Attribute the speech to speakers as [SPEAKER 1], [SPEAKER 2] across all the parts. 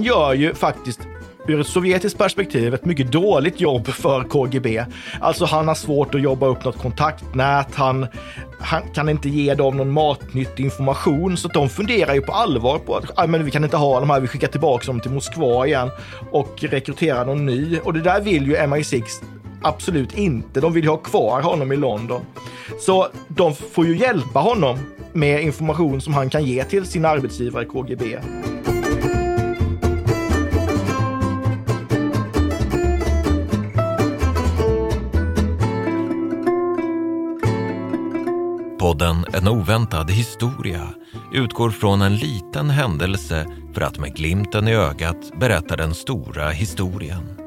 [SPEAKER 1] Han gör ju faktiskt ur ett sovjetiskt perspektiv ett mycket dåligt jobb för KGB. Alltså han har svårt att jobba upp något kontaktnät, han, han kan inte ge dem någon matnyttig information, så de funderar ju på allvar på att ah, men vi kan inte ha de här, vi skickar tillbaka dem till Moskva igen och rekryterar någon ny. Och det där vill ju MI6 absolut inte. De vill ju ha kvar honom i London. Så de får ju hjälpa honom med information som han kan ge till sin arbetsgivare KGB.
[SPEAKER 2] Podden En oväntad historia utgår från en liten händelse för att med glimten i ögat berätta den stora historien.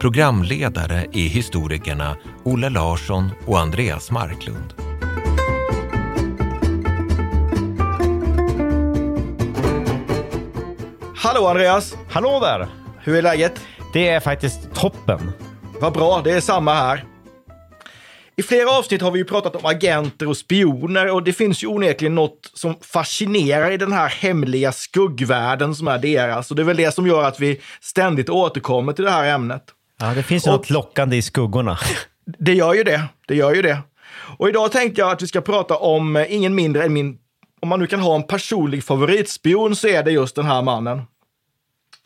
[SPEAKER 2] Programledare är historikerna Olle Larsson och Andreas Marklund.
[SPEAKER 1] Hallå Andreas!
[SPEAKER 3] Hallå där!
[SPEAKER 1] Hur är läget?
[SPEAKER 3] Det är faktiskt toppen.
[SPEAKER 1] Vad bra, det är samma här. I flera avsnitt har vi ju pratat om agenter och spioner och det finns ju onekligen något som fascinerar i den här hemliga skuggvärlden som är deras. Och det är väl det som gör att vi ständigt återkommer till det här ämnet.
[SPEAKER 3] Ja, det finns
[SPEAKER 1] Och-
[SPEAKER 3] något lockande i skuggorna.
[SPEAKER 1] Det gör ju det. Det gör ju det. Och idag tänkte jag att vi ska prata om eh, ingen mindre än min, om man nu kan ha en personlig favoritspion så är det just den här mannen.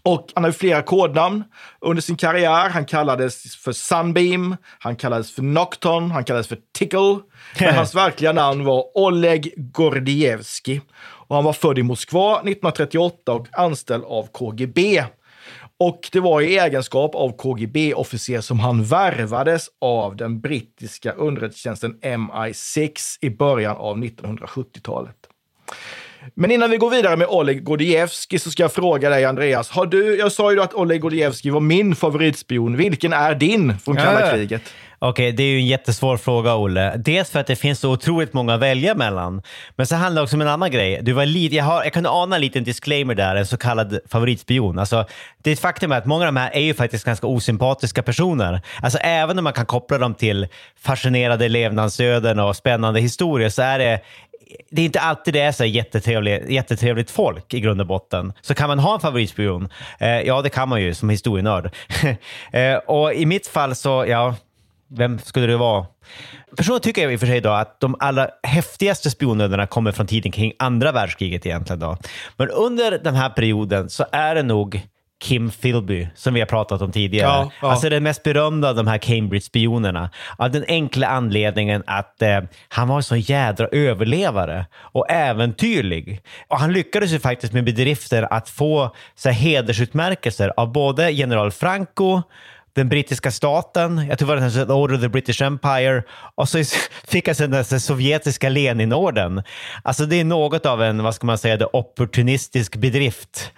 [SPEAKER 1] Och han har ju flera kodnamn under sin karriär. Han kallades för Sunbeam, han kallades för Nocton, han kallades för Tickle. Men hans verkliga namn var Oleg Gordievski. Och han var född i Moskva 1938 och anställd av KGB. Och det var i egenskap av KGB-officer som han värvades av den brittiska underrättelsetjänsten MI6 i början av 1970-talet. Men innan vi går vidare med Oleg Gordievski så ska jag fråga dig, Andreas. Har du, jag sa ju att Oleg Gordievski var min favoritspion. Vilken är din från kalla
[SPEAKER 3] Ja.
[SPEAKER 1] kriget?
[SPEAKER 3] Okej, det är ju en jättesvår fråga, Olle. Dels för att det finns så otroligt många att välja mellan. Men så handlar det också om en annan grej. Du var lite, jag, har, jag kunde ana en liten disclaimer där, en så kallad favoritspion. Alltså, det är ett faktum att många av de här är ju faktiskt ganska osympatiska personer. Alltså, även om man kan koppla dem till fascinerande levnadsöden och spännande historier så är det det är inte alltid det är så jättetrevligt, jättetrevligt folk i grund och botten. Så kan man ha en favoritspion? Eh, ja, det kan man ju som historienörd. eh, och i mitt fall så, ja, vem skulle det vara? Personligen tycker jag i och för sig då att de allra häftigaste spionöderna kommer från tiden kring andra världskriget egentligen. Då. Men under den här perioden så är det nog Kim Philby, som vi har pratat om tidigare.
[SPEAKER 1] Ja, ja.
[SPEAKER 3] Alltså den mest berömda av de här Cambridge-spionerna. Av den enkla anledningen att eh, han var en så jädra överlevare och äventyrlig. Och han lyckades ju faktiskt med bedriften att få så här, hedersutmärkelser av både general Franco, den brittiska staten, jag tror det var den här Order of the British Empire och så fick han sen den sovjetiska Leninorden. Alltså det är något av en, vad ska man säga, det opportunistisk bedrift.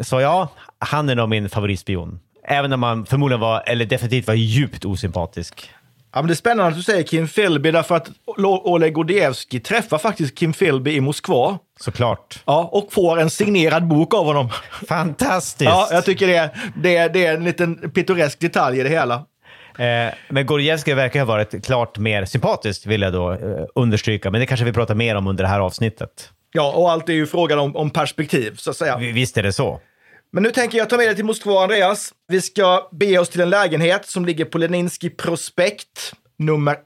[SPEAKER 3] Så ja, han är nog min favoritspion. Även om han förmodligen var, eller definitivt var djupt osympatisk.
[SPEAKER 1] Ja, men det är spännande att du säger Kim Philby därför att Oleg Gordievski träffar faktiskt Kim Philby i Moskva.
[SPEAKER 3] Såklart.
[SPEAKER 1] Ja, och får en signerad bok av honom.
[SPEAKER 3] Fantastiskt!
[SPEAKER 1] Ja, jag tycker det är, det, är, det är en liten pittoresk detalj i det hela.
[SPEAKER 3] Eh, men Gordievskij verkar ha varit klart mer sympatisk, vill jag då eh, understryka. Men det kanske vi pratar mer om under det här avsnittet.
[SPEAKER 1] Ja, och allt är ju frågan om, om perspektiv, så att säga.
[SPEAKER 3] Vi- Visst är det så.
[SPEAKER 1] Men nu tänker jag ta med dig till Moskva, Andreas. Vi ska bege oss till en lägenhet som ligger på Leninski prospekt, nummer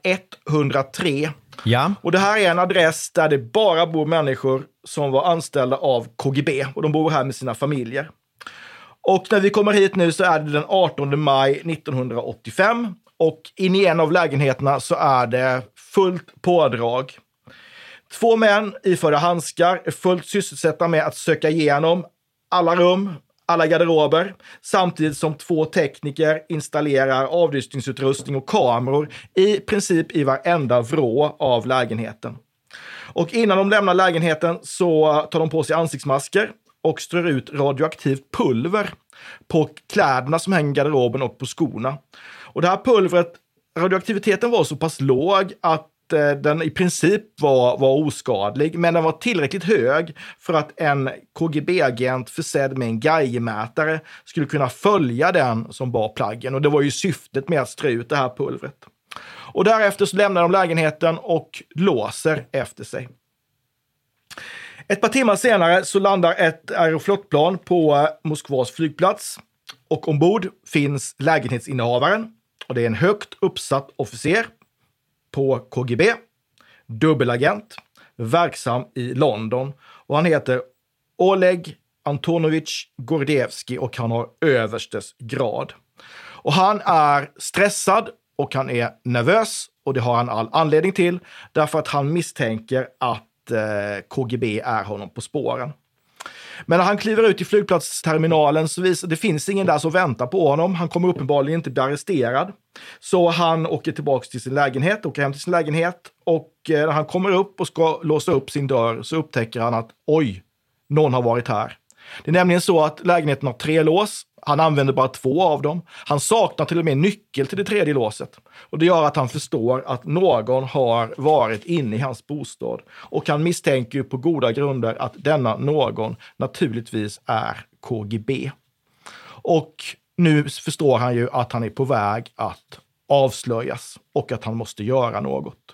[SPEAKER 1] 103.
[SPEAKER 3] Ja.
[SPEAKER 1] Och det här är en adress där det bara bor människor som var anställda av KGB och de bor här med sina familjer. Och när vi kommer hit nu så är det den 18 maj 1985 och in i en av lägenheterna så är det fullt pådrag. Två män iförda handskar är fullt sysselsatta med att söka igenom alla rum, alla garderober, samtidigt som två tekniker installerar avlyssningsutrustning och kameror i princip i varenda vrå av lägenheten. Och innan de lämnar lägenheten så tar de på sig ansiktsmasker och strör ut radioaktivt pulver på kläderna som hänger i garderoben och på skorna. Och det här pulvret, radioaktiviteten var så pass låg att Eh, den i princip var, var oskadlig, men den var tillräckligt hög för att en KGB-agent försedd med en Geigermätare skulle kunna följa den som bar plaggen. Och det var ju syftet med att strö ut det här pulvret. Och därefter så lämnar de lägenheten och låser efter sig. Ett par timmar senare så landar ett aeroflotplan på Moskvas flygplats och ombord finns lägenhetsinnehavaren och det är en högt uppsatt officer på KGB, dubbelagent, verksam i London och han heter Oleg Antonovich Gordievski och han har överstes grad. Och han är stressad och han är nervös och det har han all anledning till därför att han misstänker att eh, KGB är honom på spåren. Men när han kliver ut i flygplatsterminalen så visar det finns ingen där som väntar på honom. Han kommer uppenbarligen inte bli arresterad. Så han åker tillbaka till sin lägenhet, åker hem till sin lägenhet och eh, när han kommer upp och ska låsa upp sin dörr så upptäcker han att oj, någon har varit här. Det är nämligen så att lägenheten har tre lås. Han använder bara två av dem. Han saknar till och med nyckel till det tredje låset. Och det gör att han förstår att någon har varit inne i hans bostad. Och han misstänker på goda grunder att denna någon naturligtvis är KGB. Och nu förstår han ju att han är på väg att avslöjas och att han måste göra något.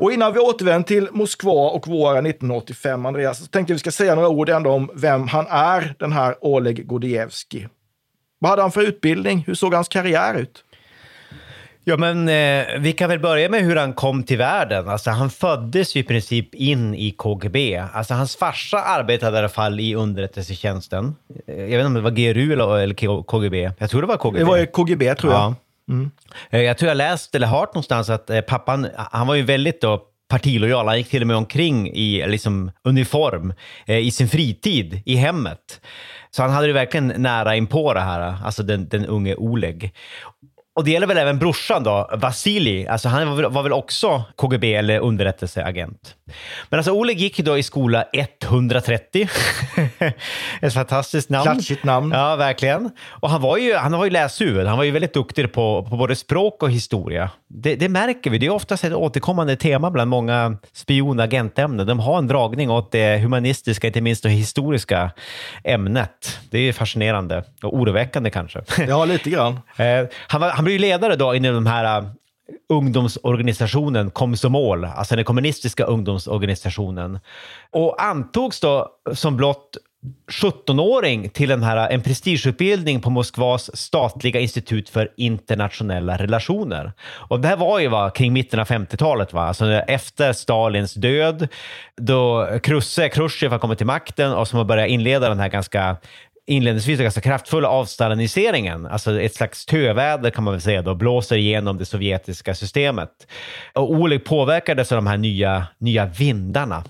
[SPEAKER 1] Och innan vi återvänder till Moskva och våren 1985, Andreas, så tänkte jag vi ska säga några ord ändå om vem han är, den här Oleg Gordievski. Vad hade han för utbildning? Hur såg hans karriär ut?
[SPEAKER 3] Ja, men eh, vi kan väl börja med hur han kom till världen. Alltså, han föddes ju i princip in i KGB. Alltså, hans farsa arbetade i alla fall i underrättelsetjänsten. Eh, Jag vet inte om det var GRU eller, eller KGB. Jag tror det var KGB.
[SPEAKER 1] Det var KGB tror jag.
[SPEAKER 3] Ja. Mm. Eh, jag tror jag läst eller hört någonstans att eh, pappan, han var ju väldigt då partilojal. Han gick till och med omkring i liksom, uniform eh, i sin fritid i hemmet. Så han hade det verkligen nära in på det här, alltså den, den unge Oleg. Och det gäller väl även brorsan då, Vasili. Alltså han var väl, var väl också KGB eller underrättelseagent. Men alltså Oleg gick ju då i skola 1 130. Ett fantastiskt namn.
[SPEAKER 1] Klatschigt namn.
[SPEAKER 3] Ja, verkligen. Och han var ju, han var ju läshuvud. Han var ju väldigt duktig på, på både språk och historia. Det, det märker vi. Det är oftast ett återkommande tema bland många spion och agentämnen. De har en dragning åt det humanistiska, inte minst det historiska ämnet. Det är fascinerande och oroväckande kanske.
[SPEAKER 1] Ja, lite grann.
[SPEAKER 3] Eh, han, var, han blev ju ledare då inom de här ungdomsorganisationen Komsomol, alltså den kommunistiska ungdomsorganisationen. Och antogs då som blott 17-åring till den här, en prestigeutbildning på Moskvas statliga institut för internationella relationer. Och det här var ju va, kring mitten av 50-talet, va? Alltså efter Stalins död, då Krusse, Khrushchev har kommit till makten och som har börjat inleda den här ganska inledningsvis ganska kraftfulla avstaliniseringen, alltså ett slags töväder kan man väl säga då, blåser igenom det sovjetiska systemet. Och Oleg påverkades av de här nya, nya vindarna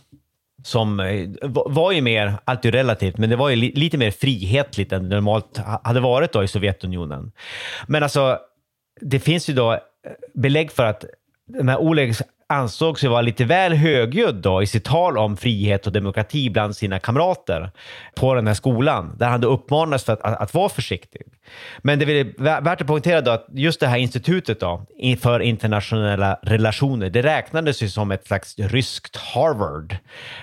[SPEAKER 3] som eh, var ju mer, allt är relativt, men det var ju lite mer frihetligt än det normalt hade varit då i Sovjetunionen. Men alltså, det finns ju då eh, belägg för att de här Olegs ansåg sig vara lite väl högljudd då i sitt tal om frihet och demokrati bland sina kamrater på den här skolan, där han då uppmanades för att, att, att vara försiktig. Men det är värt att poängtera då att just det här institutet då, för internationella relationer, det räknades ju som ett slags ryskt Harvard,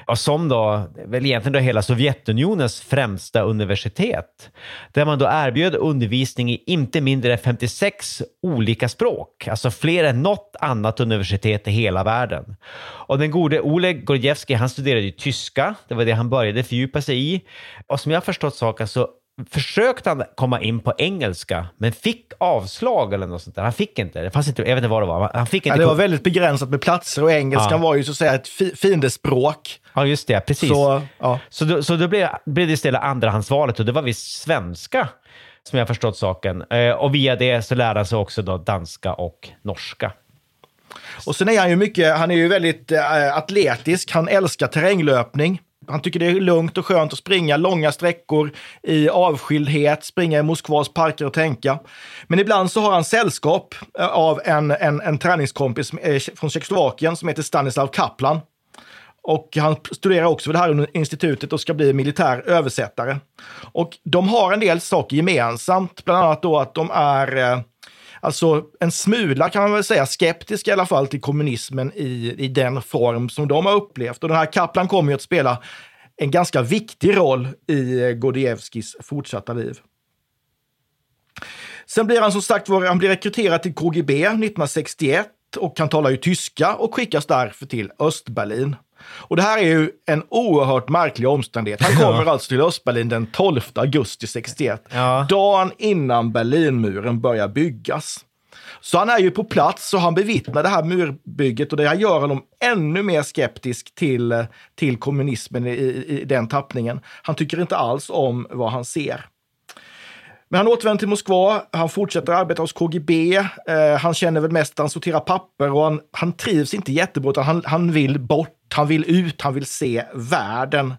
[SPEAKER 3] och som då väl egentligen då hela Sovjetunionens främsta universitet, där man då erbjöd undervisning i inte mindre än 56 olika språk, alltså fler än något annat universitet i hela hela världen. Och den gode Oleg Gordievsky, han studerade ju tyska. Det var det han började fördjupa sig i. Och som jag har förstått saken så försökte han komma in på engelska, men fick avslag eller något sånt där. Han fick inte. Det fanns inte, jag vet inte vad det var. Han fick inte.
[SPEAKER 1] Ja, det var väldigt begränsat med platser och engelskan ja. var ju så att säga ett fiendespråk.
[SPEAKER 3] Ja, just det. Precis. Så, ja. så, då, så då blev, blev det istället andrahandsvalet och det var vi svenska, som jag förstått saken. Eh, och via det så lärde han sig också då danska och norska.
[SPEAKER 1] Och sen är han ju mycket, han är ju väldigt äh, atletisk, han älskar terränglöpning. Han tycker det är lugnt och skönt att springa långa sträckor i avskildhet, springa i Moskvas parker och tänka. Men ibland så har han sällskap eh, av en, en, en träningskompis eh, från Tjeckoslovakien som heter Stanislav Kaplan. Och han studerar också vid det här institutet och ska bli militär översättare. Och de har en del saker gemensamt, bland annat då att de är alltså en smula kan man väl säga skeptisk i alla fall till kommunismen i, i den form som de har upplevt. Och den här Kaplan kommer ju att spela en ganska viktig roll i eh, Gordievskis fortsatta liv. Sen blir han som sagt han blir rekryterad till KGB 1961 och kan tala ju tyska och skickas därför till Östberlin. Och det här är ju en oerhört märklig omständighet. Han kommer alltså till Östberlin den 12 augusti 61, ja. dagen innan Berlinmuren börjar byggas. Så han är ju på plats och han bevittnar det här murbygget och det här gör honom ännu mer skeptisk till, till kommunismen i, i, i den tappningen. Han tycker inte alls om vad han ser. Men han återvänder till Moskva, han fortsätter arbeta hos KGB, eh, han känner väl mest att han sorterar papper och han, han trivs inte jättebra, utan han, han vill bort, han vill ut, han vill se världen.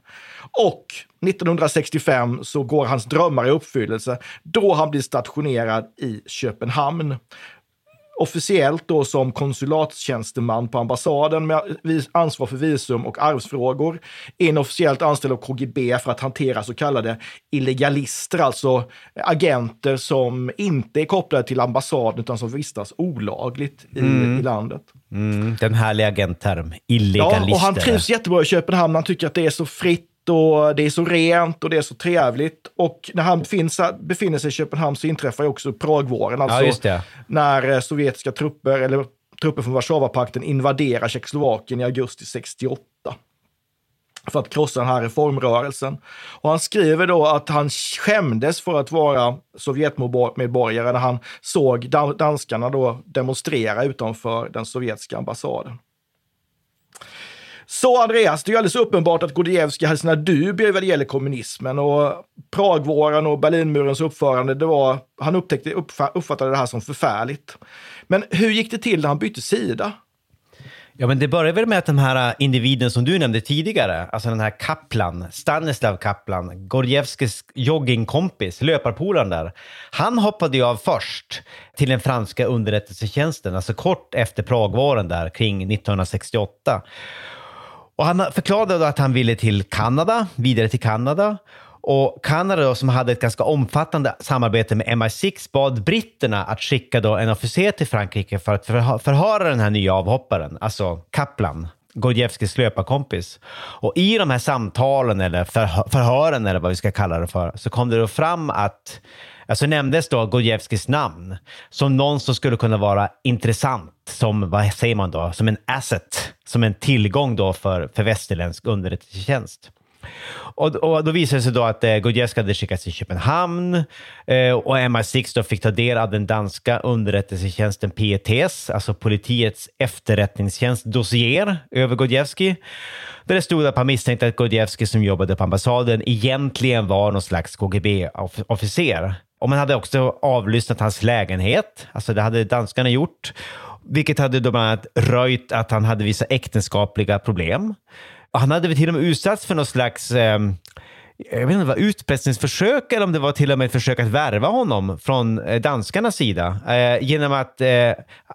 [SPEAKER 1] Och 1965 så går hans drömmar i uppfyllelse då han blir stationerad i Köpenhamn officiellt då som konsulatstjänsteman på ambassaden med ansvar för visum och arvsfrågor. Inofficiellt anställd av KGB för att hantera så kallade illegalister, alltså agenter som inte är kopplade till ambassaden utan som vistas olagligt i, mm. i landet.
[SPEAKER 3] Mm, den härliga agentterm, illegalister.
[SPEAKER 1] Ja, och han trivs jättebra i Köpenhamn. Han tycker att det är så fritt och det är så rent och det är så trevligt. Och när han befinner, befinner sig i Köpenhamn så inträffar ju också Pragvåren, alltså ja, när eh, sovjetiska trupper, eller trupper från Warszawapakten invaderar Tjeckoslovakien i augusti 68 för att krossa den här reformrörelsen. Och han skriver då att han skämdes för att vara Sovjetmedborgare när han såg danskarna då demonstrera utanför den sovjetiska ambassaden. Så Andreas, det är alldeles uppenbart att Gordievskij hade sina dubier vad det gäller kommunismen och Pragvåren och Berlinmurens uppförande, det var, han upptäckte, uppfattade det här som förfärligt. Men hur gick det till när han bytte sida?
[SPEAKER 3] Ja, men det började väl med att den här individen som du nämnde tidigare, alltså den här Kaplan, Stanislav Kaplan, Gordievskis joggingkompis, löparpolaren där, han hoppade ju av först till den franska underrättelsetjänsten, alltså kort efter Pragvåren där kring 1968. Och han förklarade då att han ville till Kanada, vidare till Kanada. Och Kanada då, som hade ett ganska omfattande samarbete med MI6 bad britterna att skicka då en officer till Frankrike för att förha förhöra den här nya avhopparen, alltså Kaplan. Gordievskis löparkompis. Och i de här samtalen, eller förhören eller vad vi ska kalla det för, så kom det då fram att Alltså nämndes då Gojevskis namn som någon som skulle kunna vara intressant som, vad säger man då, som en asset, som en tillgång då för, för västerländsk underrättelsetjänst. Och, och då visade det sig då att eh, Godjevskij hade skickats till Köpenhamn eh, och MI6 då fick ta del av den danska underrättelsetjänsten PETs, alltså politiets efterrättningstjänst, dossier över Godjevskij. Där det stod att man misstänkte att Godjevskij som jobbade på ambassaden egentligen var någon slags KGB-officer. Och man hade också avlyssnat hans lägenhet, alltså det hade danskarna gjort, vilket hade då bland annat röjt att han hade vissa äktenskapliga problem. Och han hade väl till och med utsatts för någon slags eh, jag vet inte om det var utpressningsförsök eller om det var till och med ett försök att värva honom från eh, danskarnas sida. Eh, genom att eh,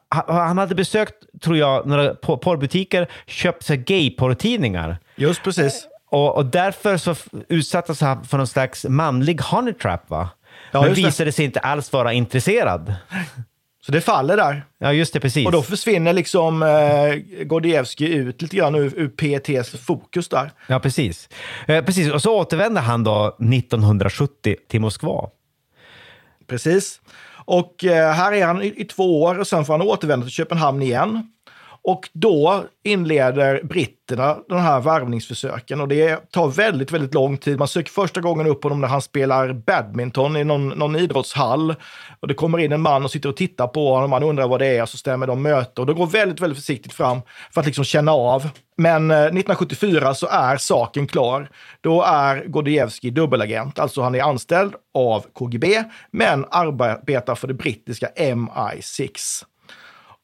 [SPEAKER 3] han hade besökt, tror jag, några porrbutiker, köpt sig gayporrtidningar.
[SPEAKER 1] Just precis.
[SPEAKER 3] Och, och därför så utsattes han för någon slags manlig honey trap, va? Ja, Men visade det. sig inte alls vara intresserad.
[SPEAKER 1] Så det faller där.
[SPEAKER 3] Ja, just det, precis.
[SPEAKER 1] Och då försvinner liksom eh, Gordievsky ut lite grann ur, ur PTs fokus där.
[SPEAKER 3] Ja, precis. Eh, precis. Och så återvänder han då 1970 till Moskva.
[SPEAKER 1] Precis. Och eh, här är han i, i, två år och sen får han återvända till Köpenhamn igen. Och då inleder britterna de här värvningsförsöken och det tar väldigt, väldigt lång tid. Man söker första gången upp honom när han spelar badminton i någon, någon idrottshall. Och det kommer in en man och sitter och tittar på honom. Man undrar vad det är och så stämmer de möte. Och det går väldigt, väldigt försiktigt fram för att liksom känna av. Men eh, 1974 så är saken klar. Då är Gordievski dubbelagent, alltså han är anställd av KGB men arbetar för det brittiska MI6.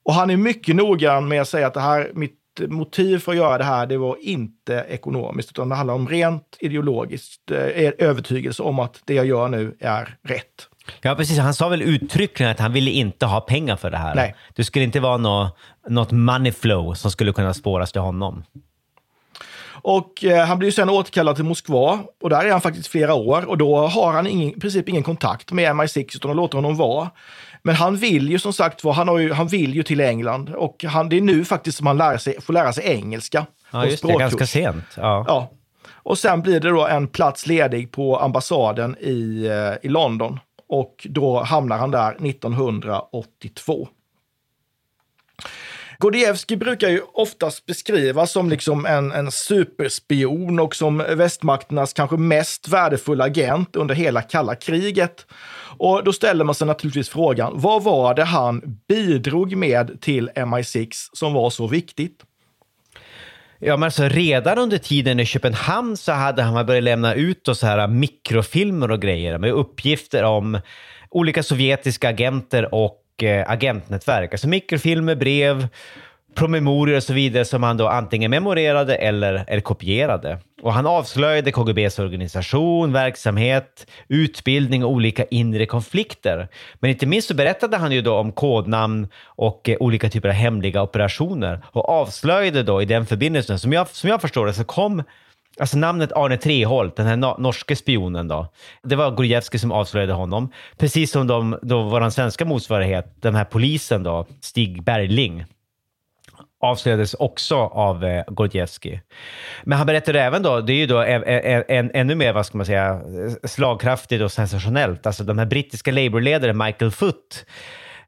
[SPEAKER 1] Och han är mycket noggrann med att säga att det här, mitt motiv för att göra det här, det var inte ekonomiskt, utan det handlar om rent ideologiskt eh, övertygelse om att det jag gör nu är rätt.
[SPEAKER 3] Ja, precis. Han sa väl uttryckligen att han ville inte ha pengar för det här.
[SPEAKER 1] Nej.
[SPEAKER 3] Det skulle inte vara något, något money flow som skulle kunna spåras till honom.
[SPEAKER 1] Och eh, han blir sen återkallad till Moskva och där är han faktiskt flera år och då har han ingen, i princip ingen kontakt med MI6 utan de låter honom vara. Men han vill ju som sagt han, ju, han vill ju till England och han, det är nu faktiskt som han lär sig, får lära sig engelska.
[SPEAKER 3] Ja, just det, ganska sent. Ja.
[SPEAKER 1] ja. Och sen blir det då en plats ledig på ambassaden i, eh, i London och då hamnar han där 1982. Gordievsky brukar ju oftast beskrivas som liksom en, en superspion och som västmakternas kanske mest värdefulla agent under hela kalla kriget. Och då ställer man sig naturligtvis frågan, vad var det han bidrog med till MI6 som var så viktigt?
[SPEAKER 3] Ja, men alltså redan under tiden i Köpenhamn så hade han börjat lämna ut så här mikrofilmer och grejer med uppgifter om olika sovjetiska agenter och Eh, agentnätverk. Alltså mikrofilmer, brev, promemorior och så vidare som han då antingen memorerade eller, eller kopierade. Och han avslöjade KGBs organisation, verksamhet, utbildning och olika inre konflikter. Men inte minst så berättade han ju då om kodnamn och eh, olika typer av hemliga operationer och avslöjade då i den förbindelsen, som jag, som jag förstår det, så kom Alltså namnet Arne Treholt, den här norske spionen då, det var Gordievsky som avslöjade honom. Precis som de, då vår svenska motsvarighet, den här polisen då, Stig Bergling, avslöjades också av eh, Gordievsky. Men han berättade även då, det är ju då en, en, en, ännu mer, vad ska man säga, eh, slagkraftigt och sensationellt. Alltså de här brittiska Labourledaren Michael Foot,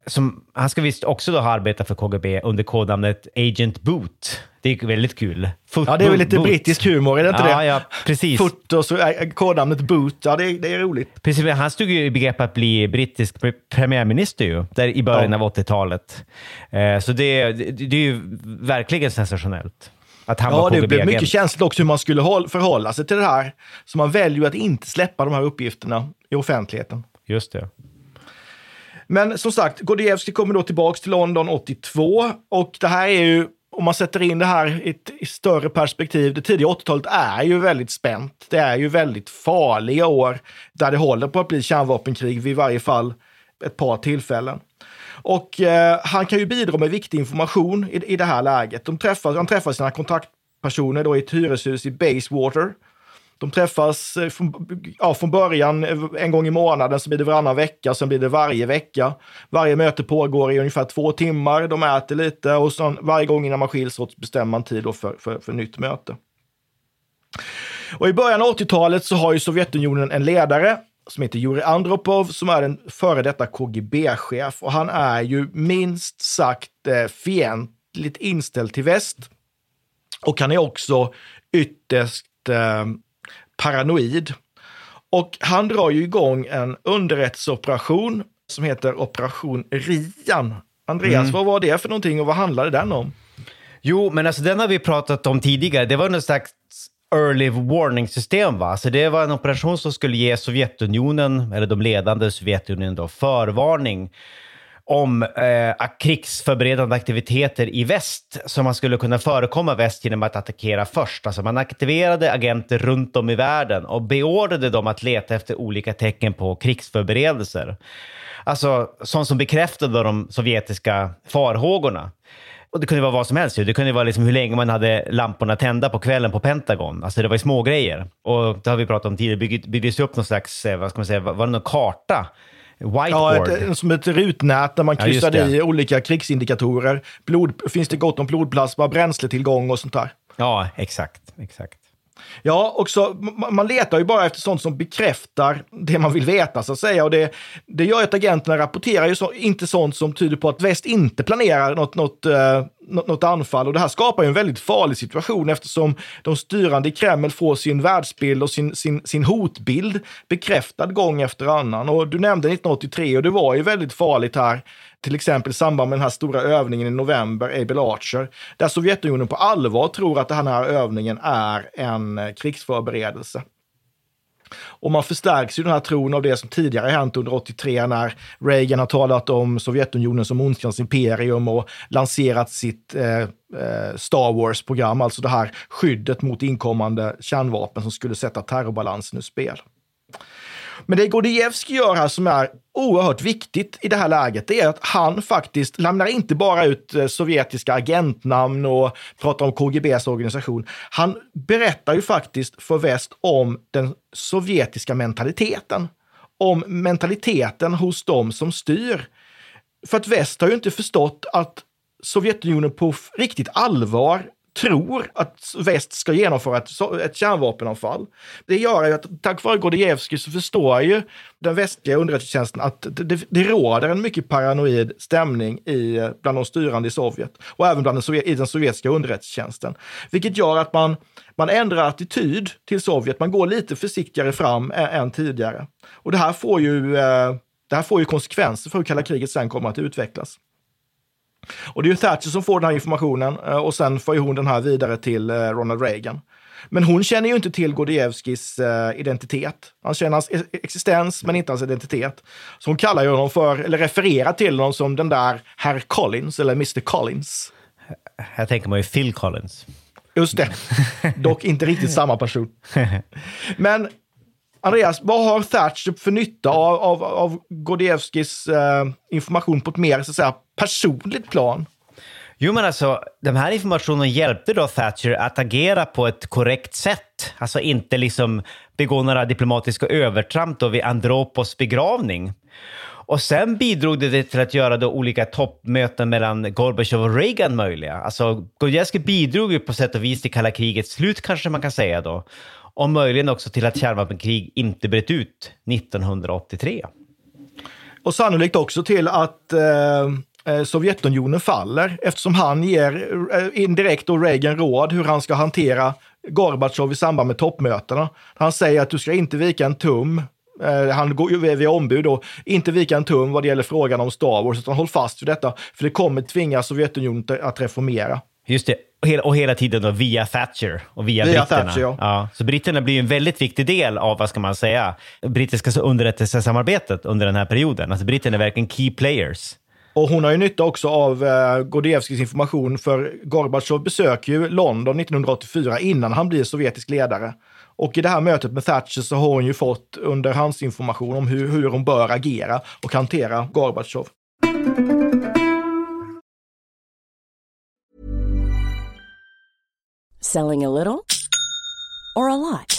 [SPEAKER 3] som, han ska visst också då ha arbetat för KGB under kodnamnet Agent Boot. Det är väldigt kul.
[SPEAKER 1] Foot, ja, det är väl lite boot. brittisk humor, är det inte
[SPEAKER 3] ja,
[SPEAKER 1] det?
[SPEAKER 3] Ja, precis.
[SPEAKER 1] Foot och så kodnamnet Boot, ja det är, det är roligt.
[SPEAKER 3] Precis, han stod ju i begrepp att bli brittisk premiärminister ju, där i början ja. av 80-talet. Eh, så det, det, det är ju verkligen sensationellt. Att han
[SPEAKER 1] ja, det blev mycket känsligt också hur man skulle förhålla sig till det här. Så man väljer ju att inte släppa de här uppgifterna i offentligheten.
[SPEAKER 3] Just det.
[SPEAKER 1] Men som sagt, Gordievsky kommer då tillbaks till London 82 och det här är ju om man sätter in det här i ett större perspektiv, det tidiga 80-talet är ju väldigt spänt. Det är ju väldigt farliga år där det håller på att bli kärnvapenkrig vid varje fall ett par tillfällen. Och eh, han kan ju bidra med viktig information i, i det här läget. De träffar, han träffar sina kontaktpersoner då i ett hyreshus i Bayswater de träffas eh, från, ja, från början eh, en gång i månaden, så blir det varannan vecka, sen blir det varje vecka. Varje möte pågår i ungefär två timmar, de äter lite och sen varje gång innan man skiljs åt bestämmer man tid för, för, för nytt möte. Och I början av 80-talet så har ju Sovjetunionen en ledare som heter Jurij Andropov som är en före detta KGB-chef och han är ju minst sagt eh, fientligt inställd till väst. Och han är också ytterst eh, paranoid. Och han drar ju igång en underrättelseoperation som heter Operation Rian. Andreas,
[SPEAKER 3] Mm.
[SPEAKER 1] vad var det för någonting och vad handlade den om?
[SPEAKER 3] Jo, men alltså den har vi pratat om tidigare. Det var något slags early warning-system. Va? Så det var en operation som skulle ge Sovjetunionen, eller de ledande Sovjetunionen, då, förvarning om eh, krigsförberedande aktiviteter i väst som man skulle kunna förekomma väst genom att attackera först. Alltså man aktiverade agenter runt om i världen och beordrade dem att leta efter olika tecken på krigsförberedelser. Alltså sånt som bekräftade de sovjetiska farhågorna. Och det kunde vara vad som helst. Det kunde vara liksom hur länge man hade lamporna tända på kvällen på Pentagon. Alltså det var ju små grejer. Och det har vi pratat om tidigare. Det byggdes upp någon slags, eh, vad ska man säga, var det någon karta?
[SPEAKER 1] Ja,
[SPEAKER 3] Whiteboard?
[SPEAKER 1] ett, som ett rutnät där man
[SPEAKER 3] Ja,
[SPEAKER 1] kryssade
[SPEAKER 3] det.
[SPEAKER 1] i olika krigsindikatorer. Blod, finns det gott om blodplasma, bränsletillgång och sånt där.
[SPEAKER 3] Ja, exakt. exakt.
[SPEAKER 1] Ja, och så, man letar ju bara efter sånt som bekräftar det man vill veta, så att säga. Och det, det gör att agenterna rapporterar ju så, inte sånt som tyder på att väst inte planerar något, något, eh, något, något anfall. Och det här skapar ju en väldigt farlig situation eftersom de styrande i Kreml får sin världsbild och sin, sin, sin hotbild bekräftad gång efter annan. Och du nämnde 1983 och det var ju väldigt farligt här till exempel i samband med den här stora övningen i november, Abel Archer, där Sovjetunionen på allvar tror att den här övningen är en eh, krigsförberedelse. Och man förstärks ju den här tron av det som tidigare hänt under 83 när Reagan har talat om Sovjetunionen som ondskans imperium och lanserat sitt eh, eh, Star Wars-program, alltså det här skyddet mot inkommande kärnvapen som skulle sätta terrorbalansen ur spel. Men det Gordievski gör här som är oerhört viktigt i det här läget, det är att han faktiskt lämnar inte bara ut eh, sovjetiska agentnamn och pratar om KGBs organisation. Han berättar ju faktiskt för väst om den sovjetiska mentaliteten. Om mentaliteten hos dem som styr. För att väst har ju inte förstått att Sovjetunionen på riktigt allvar tror att väst ska genomföra ett, ett kärnvapenanfall. Det gör ju att tack vare Gordievsky så förstår ju den västliga underrättelsetjänsten att det, det, råder en mycket paranoid stämning i, bland de styrande i Sovjet och även bland den, i den sovjetiska underrättelsetjänsten. Vilket gör att man, man ändrar attityd till Sovjet. Man går lite försiktigare fram ä, än tidigare. Och det här får ju, eh, det här får ju konsekvenser för hur kalla kriget sen kommer att utvecklas. Och det är ju Thatcher som får den här informationen eh, och sen får ju hon den här vidare till eh, Ronald Reagan. Men hon känner ju inte till Gordievskis eh, identitet. Han känner hans e- existens, men inte hans identitet. Så hon kallar ju honom för, eller refererar till honom som den där Herr Collins, eller Mr Collins.
[SPEAKER 3] Här tänker man ju Phil Collins.
[SPEAKER 1] Just det. Dock inte riktigt samma person. Men Andreas, vad har Thatcher för nytta av, av, av Gordievskis eh, information på ett mer så att säga, personligt plan?
[SPEAKER 3] Jo, men alltså, den här informationen hjälpte då Thatcher att agera på ett korrekt sätt. Alltså inte liksom begå några diplomatiska övertramp då vid Andropos begravning. Och sen bidrog det till att göra då olika toppmöten mellan Gorbachev och Reagan möjliga. Alltså, Gordievskij bidrog ju på sätt och vis till kalla krigets slut, kanske man kan säga då. Och möjligen också till att kärnvapenkrig inte bröt ut 1983.
[SPEAKER 1] Och sannolikt också till att eh, Sovjetunionen faller eftersom han ger eh, indirekt då Reagan råd hur han ska hantera Gorbatjov i samband med toppmötena. Han säger att du ska inte vika en tum. Eh, han går ju via ombud då, inte vika en tum vad det gäller frågan om Star Wars, utan håll fast vid detta, för det kommer tvinga Sovjetunionen att reformera.
[SPEAKER 3] Just det. Och hela, och hela tiden då via Thatcher och via,
[SPEAKER 1] Via
[SPEAKER 3] britterna.
[SPEAKER 1] Thatcher, ja.
[SPEAKER 3] Så britterna blir ju en väldigt viktig del av, vad ska man säga, brittiska underrättelsesamarbetet under den här perioden. Alltså britterna är verkligen key players.
[SPEAKER 1] Och hon har ju nytta också av eh, Gordievskis information, för Gorbatjov besöker ju London 1984 innan han blir sovjetisk ledare. Och i det här mötet med Thatcher så har hon ju fått underhandsinformation om hur, hur hon bör agera och hantera Gorbatjov.
[SPEAKER 4] Selling a little or a lot?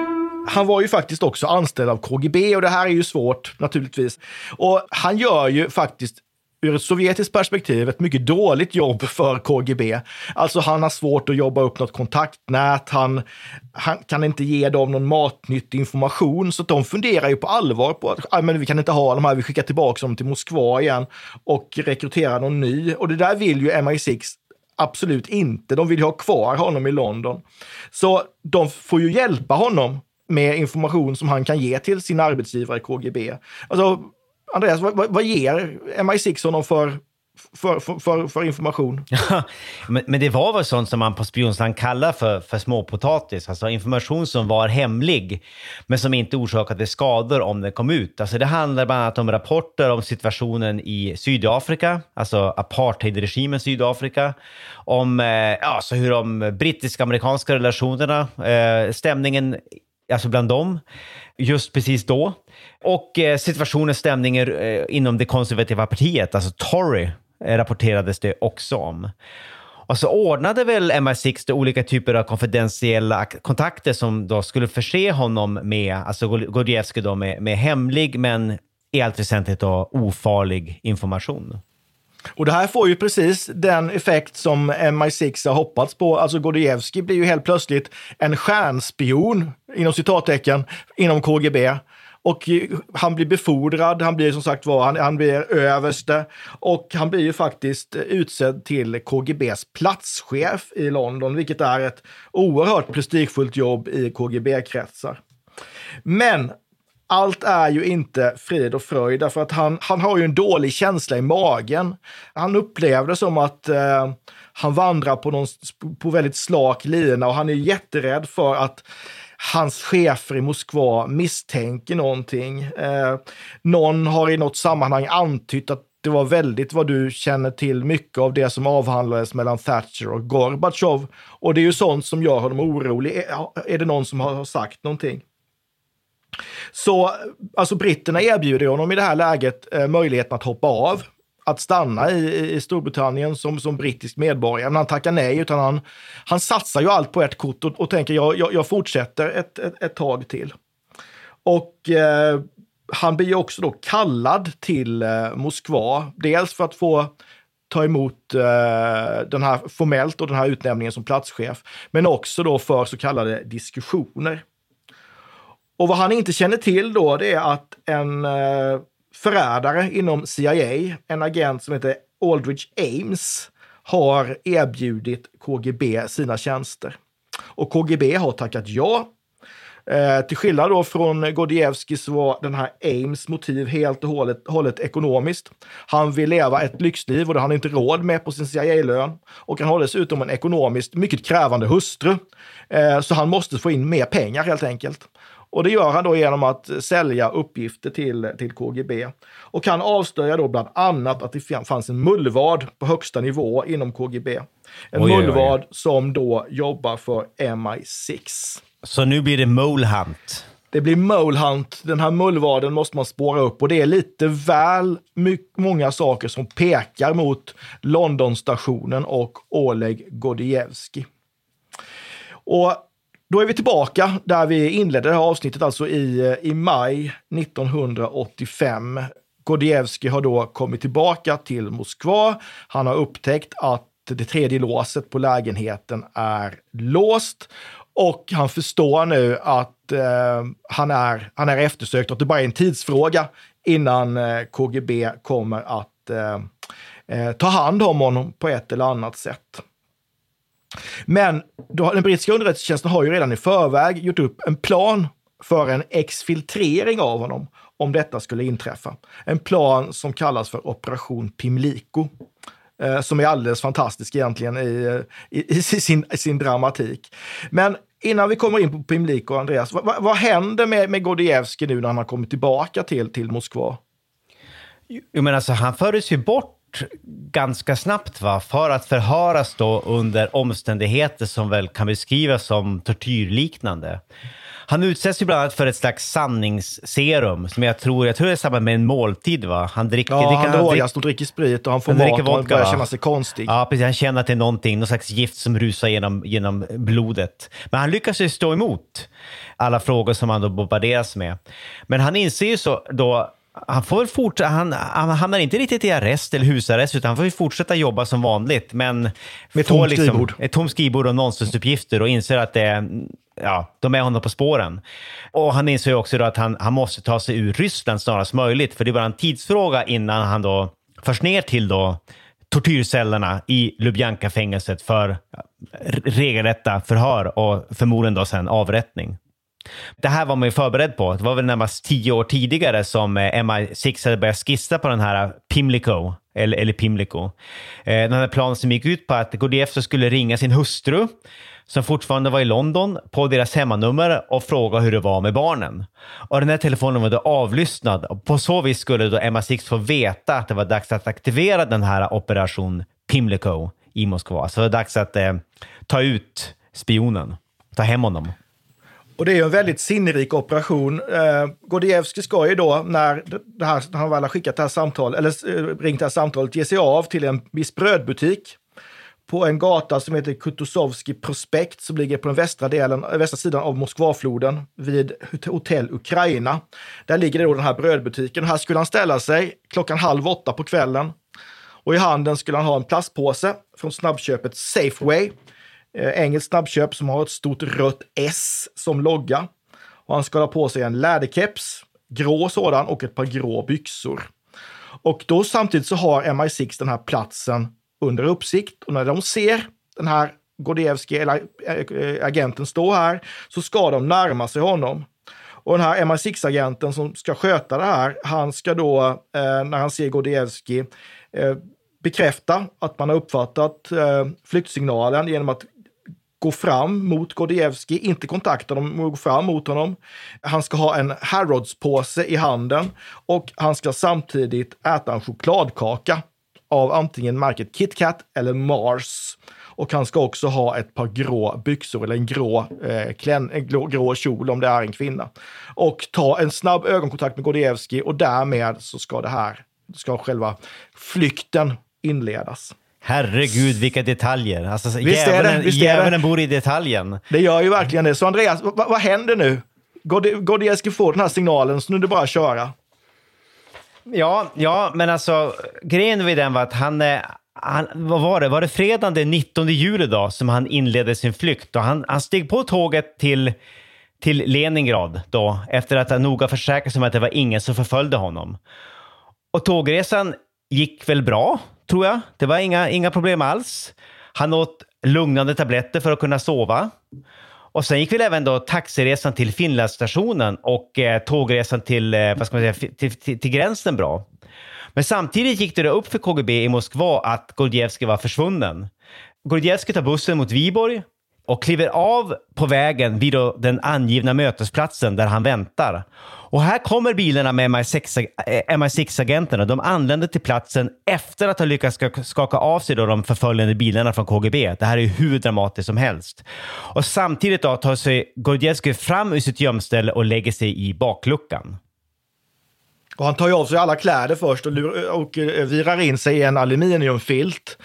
[SPEAKER 1] Han var ju faktiskt också anställd av KGB och det här är ju svårt naturligtvis. Och han gör ju faktiskt ur ett sovjetiskt perspektiv ett mycket dåligt jobb för KGB. Alltså han har svårt att jobba upp något kontaktnät, han, han kan inte ge dem någon matnyttig information, så de funderar ju på allvar på att men vi kan inte ha de här, vi skickar tillbaka dem till Moskva igen och rekryterar någon ny. Och det där vill ju MI6 absolut inte. De vill ju ha kvar honom i London. Så de får ju hjälpa honom med information som han kan ge till sin arbetsgivare KGB. Alltså, Andreas, vad, vad ger MI6 honom för, för, för, för, för information?
[SPEAKER 3] men, men, det var väl sånt som man på Spionsland kallar för, för småpotatis, alltså information som var hemlig, men som inte orsakade skador om den kom ut. Alltså det handlar bland annat om rapporter om situationen i Sydafrika, alltså apartheidregimen Sydafrika, om eh, alltså hur de brittisk-amerikanska relationerna, eh, stämningen alltså bland dem, just precis då. Och eh, situationen, stämningen eh, inom det konservativa partiet, alltså Tory, eh, rapporterades det också om. Och så ordnade väl MI6 olika typer av konfidentiella kontakter som då skulle förse honom med, alltså Gordievsky då med, med hemlig men i allt väsentligt då ofarlig information.
[SPEAKER 1] Och det här får ju precis den effekt som MI6 har hoppats på. Alltså Gordievsky blir ju helt plötsligt en stjärnspion, inom citattecken, inom KGB. Och han blir befordrad, han blir som sagt var, han, han blir överste och han blir ju faktiskt utsedd till KGBs platschef i London, vilket är ett oerhört prestigefullt jobb i KGB-kretsar. Men allt är ju inte frid och fröjd, därför att han, han har ju en dålig känsla i magen. Han upplevde som att eh, han vandrar på, någon, på väldigt slak lina och han är jätterädd för att hans chefer i Moskva misstänker någonting. Eh, någon har i något sammanhang antytt att det var väldigt vad du känner till mycket av det som avhandlades mellan Thatcher och Gorbatjov. Och det är ju sånt som gör honom orolig. Är, är det någon som har sagt någonting? Så alltså britterna erbjuder honom i det här läget eh, möjligheten att hoppa av, att stanna i, i Storbritannien som, som brittisk medborgare. Men han tackar nej, utan han, han satsar ju allt på ett kort och, och tänker jag, jag, jag fortsätter ett, ett, ett, tag till. Och eh, han blir ju också då kallad till eh, Moskva, dels för att få ta emot eh, den här formellt och den här utnämningen som platschef, men också då för så kallade diskussioner. Och vad han inte känner till då, det är att en eh, förrädare inom CIA, en agent som heter Aldrich Ames, har erbjudit KGB sina tjänster. Och KGB har tackat ja. Eh, till skillnad då från Gordievsky så var den här Ames motiv helt och hållet, hållet ekonomiskt. Han vill leva ett lyxliv och det har han inte råd med på sin CIA-lön. Och han har dessutom en ekonomiskt mycket krävande hustru. Eh, så han måste få in mer pengar helt enkelt. Och det gör han då genom att sälja uppgifter till, till KGB. Och han avslöjar då bland annat att det fanns en mullvad på högsta nivå inom KGB. En oj, mullvad oj. som då jobbar för MI6.
[SPEAKER 3] Så nu blir det Mole Hunt?
[SPEAKER 1] det blir mole hunt. Den här mullvaden måste man spåra upp och det är lite väl många saker som pekar mot Londonstationen och Oleg Gordievski. Och då är vi tillbaka där vi inledde det här avsnittet, alltså i, eh, i maj 1985. Gordievski har då kommit tillbaka till Moskva. Han har upptäckt att det tredje låset på lägenheten är låst och han förstår nu att eh, han, är, han är eftersökt och att det bara är en tidsfråga innan eh, KGB kommer att eh, eh, ta hand om honom på ett eller annat sätt. Men då, den brittiska underrättelsetjänsten har ju redan i förväg gjort upp en plan för en exfiltrering av honom om detta skulle inträffa. En plan som kallas för Operation Pimlico. Eh, som är alldeles fantastisk egentligen i, eh, i, i, sin, i sin dramatik. Men innan vi kommer in på Pimlico, Andreas, vad, vad händer med, med Gordievski nu när han har kommit tillbaka till, till Moskva?
[SPEAKER 3] Jo, men alltså, han fördes ju bort ganska snabbt va, för att förhöras då under omständigheter som väl kan beskrivas som tortyrliknande. Han utsätts ju bland annat för ett slags sanningsserum som jag tror, jag tror det är samma med en måltid va? Han dricker...
[SPEAKER 1] Ja,
[SPEAKER 3] dricker,
[SPEAKER 1] han drogas och dricker sprit och han får
[SPEAKER 3] han
[SPEAKER 1] mat och
[SPEAKER 3] vodka,
[SPEAKER 1] börjar
[SPEAKER 3] va?
[SPEAKER 1] känna sig konstig.
[SPEAKER 3] Ja, precis. Han känner att det är någonting, någon slags gift som rusar genom, genom blodet. Men han lyckas ju stå emot alla frågor som han då bombarderas med. Men han inser ju så då han får fortsätta, han, han hamnar inte riktigt i arrest eller husarrest, utan han får ju fortsätta jobba som vanligt. Men
[SPEAKER 1] Med tomt skrivbord.
[SPEAKER 3] Ett tomt skrivbord och nonsensuppgifter och inser att det ja, de är honom på spåren. Och han inser ju också då att han, han måste ta sig ur Ryssland snarast möjligt, för det är bara en tidsfråga innan han då förs ner till då tortyrcellerna i Lubjanka-fängelset för regelrätta förhör och förmodligen då sen avrättning. Det här var man ju förberedd på. Det var väl närmast tio år tidigare som eh, MI6 hade börjat skissa på den här eh, Pimlico, eller, eller Pimlico. Eh, den här planen som gick ut på att Gordievsky skulle ringa sin hustru, som fortfarande var i London, på deras hemmanummer och fråga hur det var med barnen. Och den här telefonen var då avlyssnad och på så vis skulle då MI6 få veta att det var dags att aktivera den här operation Pimlico i Moskva. Så det var dags att eh, ta ut spionen, ta hem honom.
[SPEAKER 1] Och det är ju en väldigt sinnrik operation. Eh, Gordievsky ska ju då, när, det här, när han väl har skickat det här samtalet, eller eh, ringt det här samtalet, ge sig av till en viss brödbutik på en gata som heter Kutuzovski prospekt som ligger på den västra, delen, eh, västra sidan av Moskvafloden vid Hotell Ukraina. Där ligger det då den här brödbutiken. Här skulle han ställa sig klockan halv åtta på kvällen. Och i handen skulle han ha en plastpåse från snabbköpet Safeway. Eh, engelskt snabbköp som har ett stort rött S som logga. Och han ska ha på sig en läderkeps, grå sådan, och ett par grå byxor. Och då samtidigt så har MI6 den här platsen under uppsikt. Och när de ser den här Gordievski, eller eh, eh, agenten, stå här, så ska de närma sig honom. Och den här MI6-agenten som ska sköta det här, han ska då, eh, när han ser Gordievski, eh, bekräfta att man har uppfattat eh, flyktsignalen genom att gå fram mot Gordievski, inte kontakta honom, men gå fram mot honom. Han ska ha en Harrods-påse i handen och han ska samtidigt äta en chokladkaka av antingen märket KitKat eller Mars. Och han ska också ha ett par grå byxor eller en grå, eh, klän, en grå, grå kjol om det är en kvinna. Och ta en snabb ögonkontakt med Gordievski och därmed så ska det här, ska själva flykten inledas.
[SPEAKER 3] Herregud, vilka detaljer. Alltså,
[SPEAKER 1] Visst är det,
[SPEAKER 3] djävulen,
[SPEAKER 1] visst är det.
[SPEAKER 3] djävulen bor i detaljen.
[SPEAKER 1] Det gör ju verkligen det. Så Andreas, vad, vad händer nu? Gordi- Gordievski får den här signalen, så nu är det bara att köra.
[SPEAKER 3] Ja, ja, men alltså grejen vid den var att han, eh, han, vad var det, var det fredagen den 19 juli då som han inledde sin flykt och han, han steg på tåget till, till Leningrad då efter att han noga försäkrat sig om att det var ingen som förföljde honom. Och tågresan gick väl bra, tror jag. Det var inga, inga problem alls. Han åt lugnande tabletter för att kunna sova. Och sen gick väl även då taxiresan till Finlandsstationen och eh, tågresan till, eh, vad ska man säga, till, till, till gränsen bra. Men samtidigt gick det då upp för KGB i Moskva att Gordievskij var försvunnen. Gordievskij tar bussen mot Viborg och kliver av på vägen vid den angivna mötesplatsen där han väntar. Och här kommer bilarna med MI6-agenterna. Eh, de anländer till platsen efter att ha lyckats skaka av sig då de förföljande bilarna från KGB. Det här är ju hur dramatiskt som helst. Och samtidigt då tar sig Gordievsky fram ur sitt gömställe och lägger sig i bakluckan.
[SPEAKER 1] Och han tar ju av sig alla kläder först och, lur- och eh, virar in sig i en aluminiumfilt.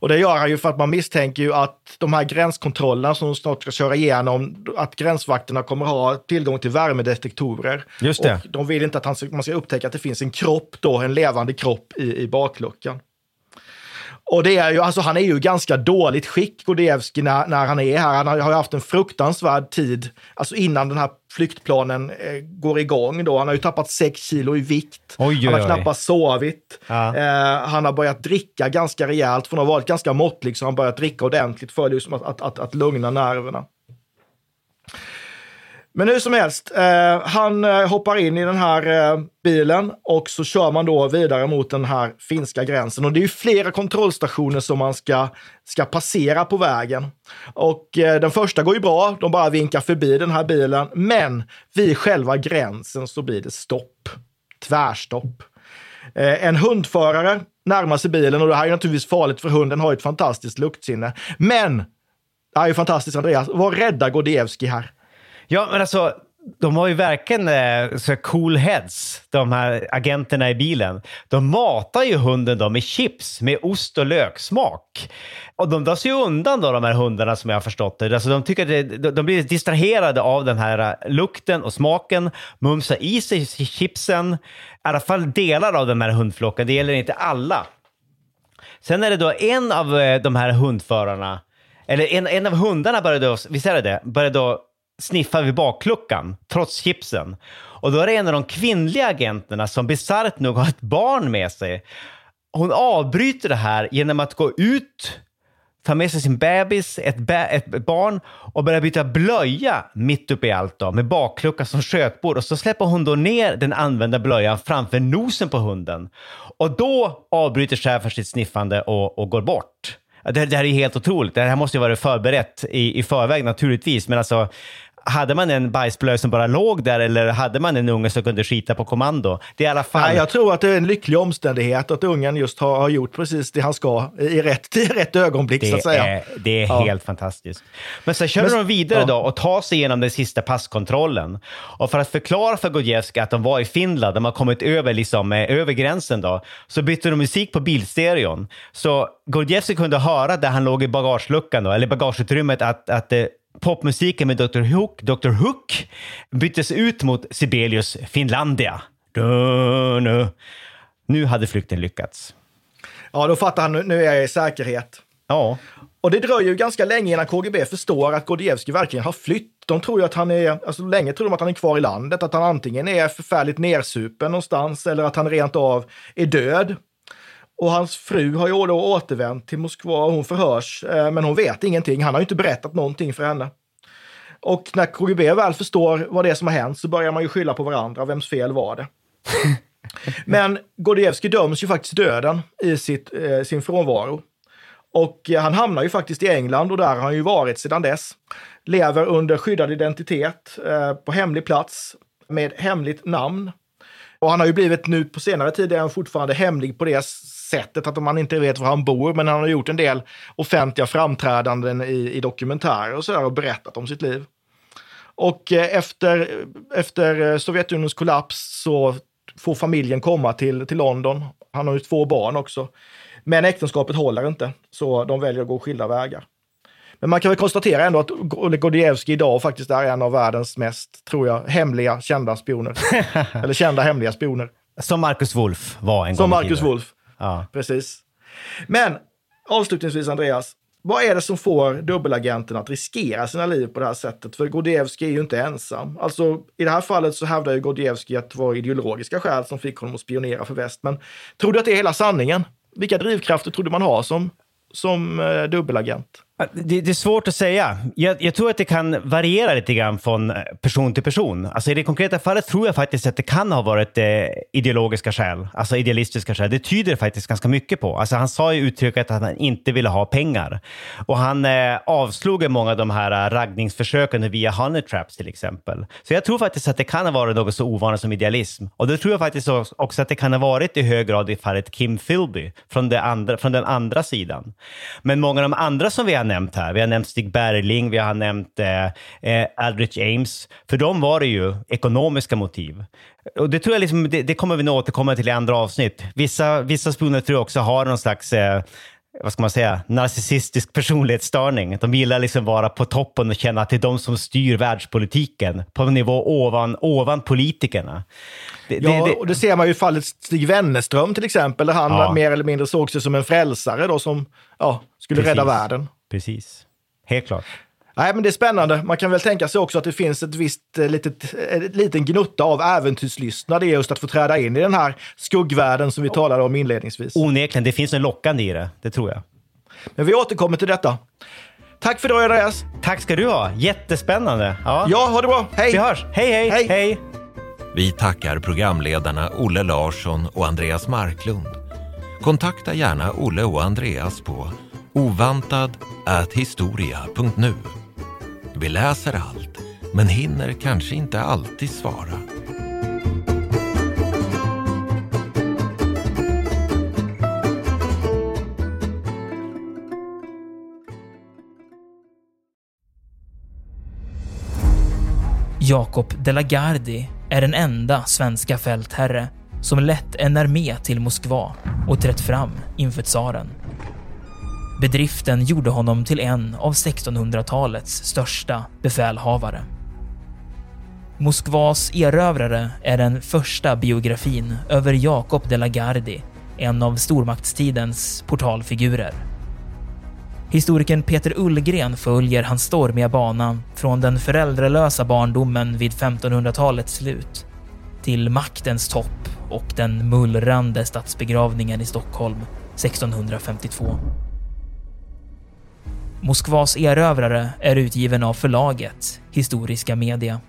[SPEAKER 1] Och det gör han ju för att man misstänker ju att de här gränskontrollerna som de snart ska köra igenom, att gränsvakterna kommer ha tillgång till värmedetektorer.
[SPEAKER 3] Just det.
[SPEAKER 1] Och de vill inte att han man ska upptäcka att det finns en kropp då, en levande kropp i, i bakluckan. Och det är ju, alltså han är ju ganska dåligt skick, Gordievsky, när, när han är här. Han har har ju haft en fruktansvärd tid, alltså innan den här flyktplanen eh, går igång då. Han har ju tappat 6 kilo i vikt.
[SPEAKER 3] Oj, oj,
[SPEAKER 1] han har
[SPEAKER 3] oj.
[SPEAKER 1] knappast sovit.
[SPEAKER 3] Ja.
[SPEAKER 1] Eh, han har börjat dricka ganska rejält, från att ha varit ganska måttlig så har han börjat dricka ordentligt för liksom att, att, att, att lugna nerverna. Men hur som helst, eh, han eh, hoppar in i den här eh, bilen och så kör man då vidare mot den här finska gränsen. Och det är ju flera kontrollstationer som man ska, ska passera på vägen. Och eh, den första går ju bra, de bara vinkar förbi den här bilen. Men vid själva gränsen så blir det stopp. Tvärstopp. Eh, en hundförare närmar sig bilen och det här är naturligtvis farligt för hunden har ju ett fantastiskt luktsinne. Men, det här är ju fantastiskt Andreas, var rädda Gordievski här.
[SPEAKER 3] Ja, men alltså, de har ju verkligen eh, så cool heads, de här agenterna i bilen. De matar ju hunden då med chips med ost och löksmak. Och de drar sig ju undan då, de här hundarna som jag har förstått det. Alltså, de, tycker det, de blir distraherade av den här eh, lukten och smaken, mumsar i sig chipsen. I alla fall delar av den här hundflocken, det gäller inte alla. Sen är det då en av eh, de här hundförarna, eller en, en av hundarna började då, visst är det det, började då sniffar vid bakluckan, trots chipsen. Och då är det en av de kvinnliga agenterna som bisarrt nog har ett barn med sig. Hon avbryter det här genom att gå ut, ta med sig sin bebis, ett, be- ett barn och börja byta blöja mitt uppe i allt då, med bakluckan som skötbord. Och så släpper hon då ner den använda blöjan framför nosen på hunden. Och då avbryter chefen sitt sniffande och, och går bort. Det Det, det här är ju helt otroligt. Det här måste ju varit förberett i, i förväg naturligtvis. Men alltså, hade man en bajsblöja som bara låg där eller hade man en unge som kunde skita på kommando? Det är i alla fall...
[SPEAKER 1] Nej, jag tror att det är en lycklig omständighet att ungen just har, har gjort precis det han ska i rätt, i rätt ögonblick så att
[SPEAKER 3] Det
[SPEAKER 1] säga.
[SPEAKER 3] är, det är
[SPEAKER 1] Ja.
[SPEAKER 3] helt fantastiskt. Men sen kör
[SPEAKER 1] Men-
[SPEAKER 3] de vidare
[SPEAKER 1] ja.
[SPEAKER 3] då och tar sig igenom den sista passkontrollen. Och för att förklara för Gordievsky att de var i Finland, de har kommit över, liksom, eh, över gränsen då, så bytte de musik på bilstereon. Så Gordievsky kunde höra där han låg i bagageluckan, då, eller bagageutrymmet, att, att eh, popmusiken med Dr. Hook, Dr. Hook byttes ut mot Sibelius Finlandia. Du, nu. hade flykten lyckats.
[SPEAKER 1] Ja, då fattar han nu, är jag i säkerhet.
[SPEAKER 3] Ja.
[SPEAKER 1] Och det dröjer ju ganska länge innan KGB förstår att Gordievsky verkligen har flytt. De tror ju att han är, alltså länge tror de att han är kvar i landet, att han antingen är förfärligt nersupen någonstans eller att han rent av är död. Och hans fru har ju då återvänt till Moskva och hon förhörs, eh, men hon vet ingenting. Han har inte berättat någonting för henne. Och när KGB väl förstår vad det är som har hänt så börjar man ju skylla på varandra. Vems fel var det? Men Gordievsky döms ju faktiskt döden i sitt, eh, sin frånvaro. Och eh, han hamnar ju faktiskt i England och där har han ju varit sedan dess. Lever under skyddad identitet eh, på hemlig plats med hemligt namn. Och han har ju blivit nu på senare tid är han fortfarande hemlig på det sättet att man inte vet var han bor, men han har gjort en del offentliga framträdanden i, i dokumentärer och sådär och berättat om sitt liv. Och eh, efter, efter eh, Sovjetunionens kollaps så får familjen komma till, till London. Han har ju två barn också. Men äktenskapet håller inte, så de väljer att gå skilda vägar. Men man kan väl konstatera ändå att Gordievsky idag faktiskt är en av världens mest, tror jag, hemliga kända spioner. Eller kända hemliga spioner.
[SPEAKER 3] Som Marcus Wolf var en
[SPEAKER 1] Som
[SPEAKER 3] gång i
[SPEAKER 1] Marcus. Wolf.
[SPEAKER 3] Ja.
[SPEAKER 1] Precis. Men avslutningsvis, Andreas. Vad är det som får dubbelagenten att riskera sina liv på det här sättet? För Gordievski är ju inte ensam. Alltså, I det här fallet så hävdar ju Gordievski att det var ideologiska skäl som fick honom att spionera för väst. Men tror du att det är hela sanningen? Vilka drivkrafter trodde man har som, som eh, dubbelagent?
[SPEAKER 3] Det, det, är svårt att säga. Jag, jag, tror att det kan variera lite grann från eh, person till person. Alltså I det konkreta fallet tror jag faktiskt att det kan ha varit eh, ideologiska skäl, alltså idealistiska skäl. Det tyder faktiskt ganska mycket på. Alltså han sa ju uttrycket att han inte ville ha pengar. Och han eh, avslog många av de här eh, raggningsförsöken via honey traps till exempel. Så jag tror faktiskt att det kan ha varit något så ovanligt som idealism. Och det tror jag faktiskt också att det kan ha varit i hög grad i fallet Kim Philby från, det andra, från den andra sidan. Men många av de andra som vi har nämnt här. Vi har nämnt Stig Bergling, vi har nämnt eh, eh, Aldrich Ames. För dem var det ju ekonomiska motiv. Och det tror jag liksom, det, det kommer vi nog återkomma till i andra avsnitt. Vissa, vissa spioner tror jag också har någon slags eh, vad ska man säga, narcissistisk personlighetsstörning. De gillar liksom vara på toppen och känna att det är de som styr världspolitiken på en nivå ovan, ovan politikerna.
[SPEAKER 1] Det, ja, det, det, och det ser man ju i fallet Stig Wennerström till exempel, där han ja. mer eller mindre såg sig som en frälsare då som ja, skulle Precis. rädda världen.
[SPEAKER 3] Precis, helt klart.
[SPEAKER 1] Nej, men det är spännande. Man kan väl tänka sig också att det finns ett visst eh, litet, en eh, liten gnutta av äventyrslystnad i just att få träda in i den här skuggvärlden som vi talade om inledningsvis.
[SPEAKER 3] Onekligen, det finns en lockande i det. Det tror jag.
[SPEAKER 1] Men vi återkommer till detta. Tack för idag, Andreas.
[SPEAKER 3] Tack ska du ha. Jättespännande.
[SPEAKER 1] Ja, ja ha det bra. Hej!
[SPEAKER 3] Vi hörs. Hej, hej! Hej! hej.
[SPEAKER 2] Vi tackar programledarna Olle Larsson och Andreas Marklund. Kontakta gärna Olle och Andreas på ovantad.historia.nu. Vi läser allt, men hinner kanske inte alltid svara.
[SPEAKER 5] Jakob de la Gardie är den enda svenska fältherre som lett en armé till Moskva och trätt fram inför tsaren. Bedriften gjorde honom till en av 1600-talets största befälhavare. Moskvas erövrare är den första biografin över Jakob de la Gardie, en av stormaktstidens portalfigurer. Historikern Peter Ullgren följer hans stormiga bana från den föräldralösa barndomen vid 1500-talets slut till maktens topp och den mullrande statsbegravningen i Stockholm 1652. Moskvas erövrare är utgiven av förlaget Historiska Media.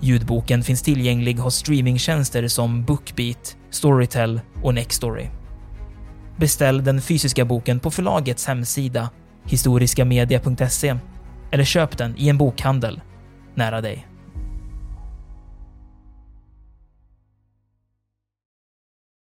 [SPEAKER 5] Ljudboken finns tillgänglig hos streamingtjänster som Bookbeat, Storytel och Nextory. Beställ den fysiska boken på förlagets hemsida historiskamedia.se eller köp den i en bokhandel nära dig.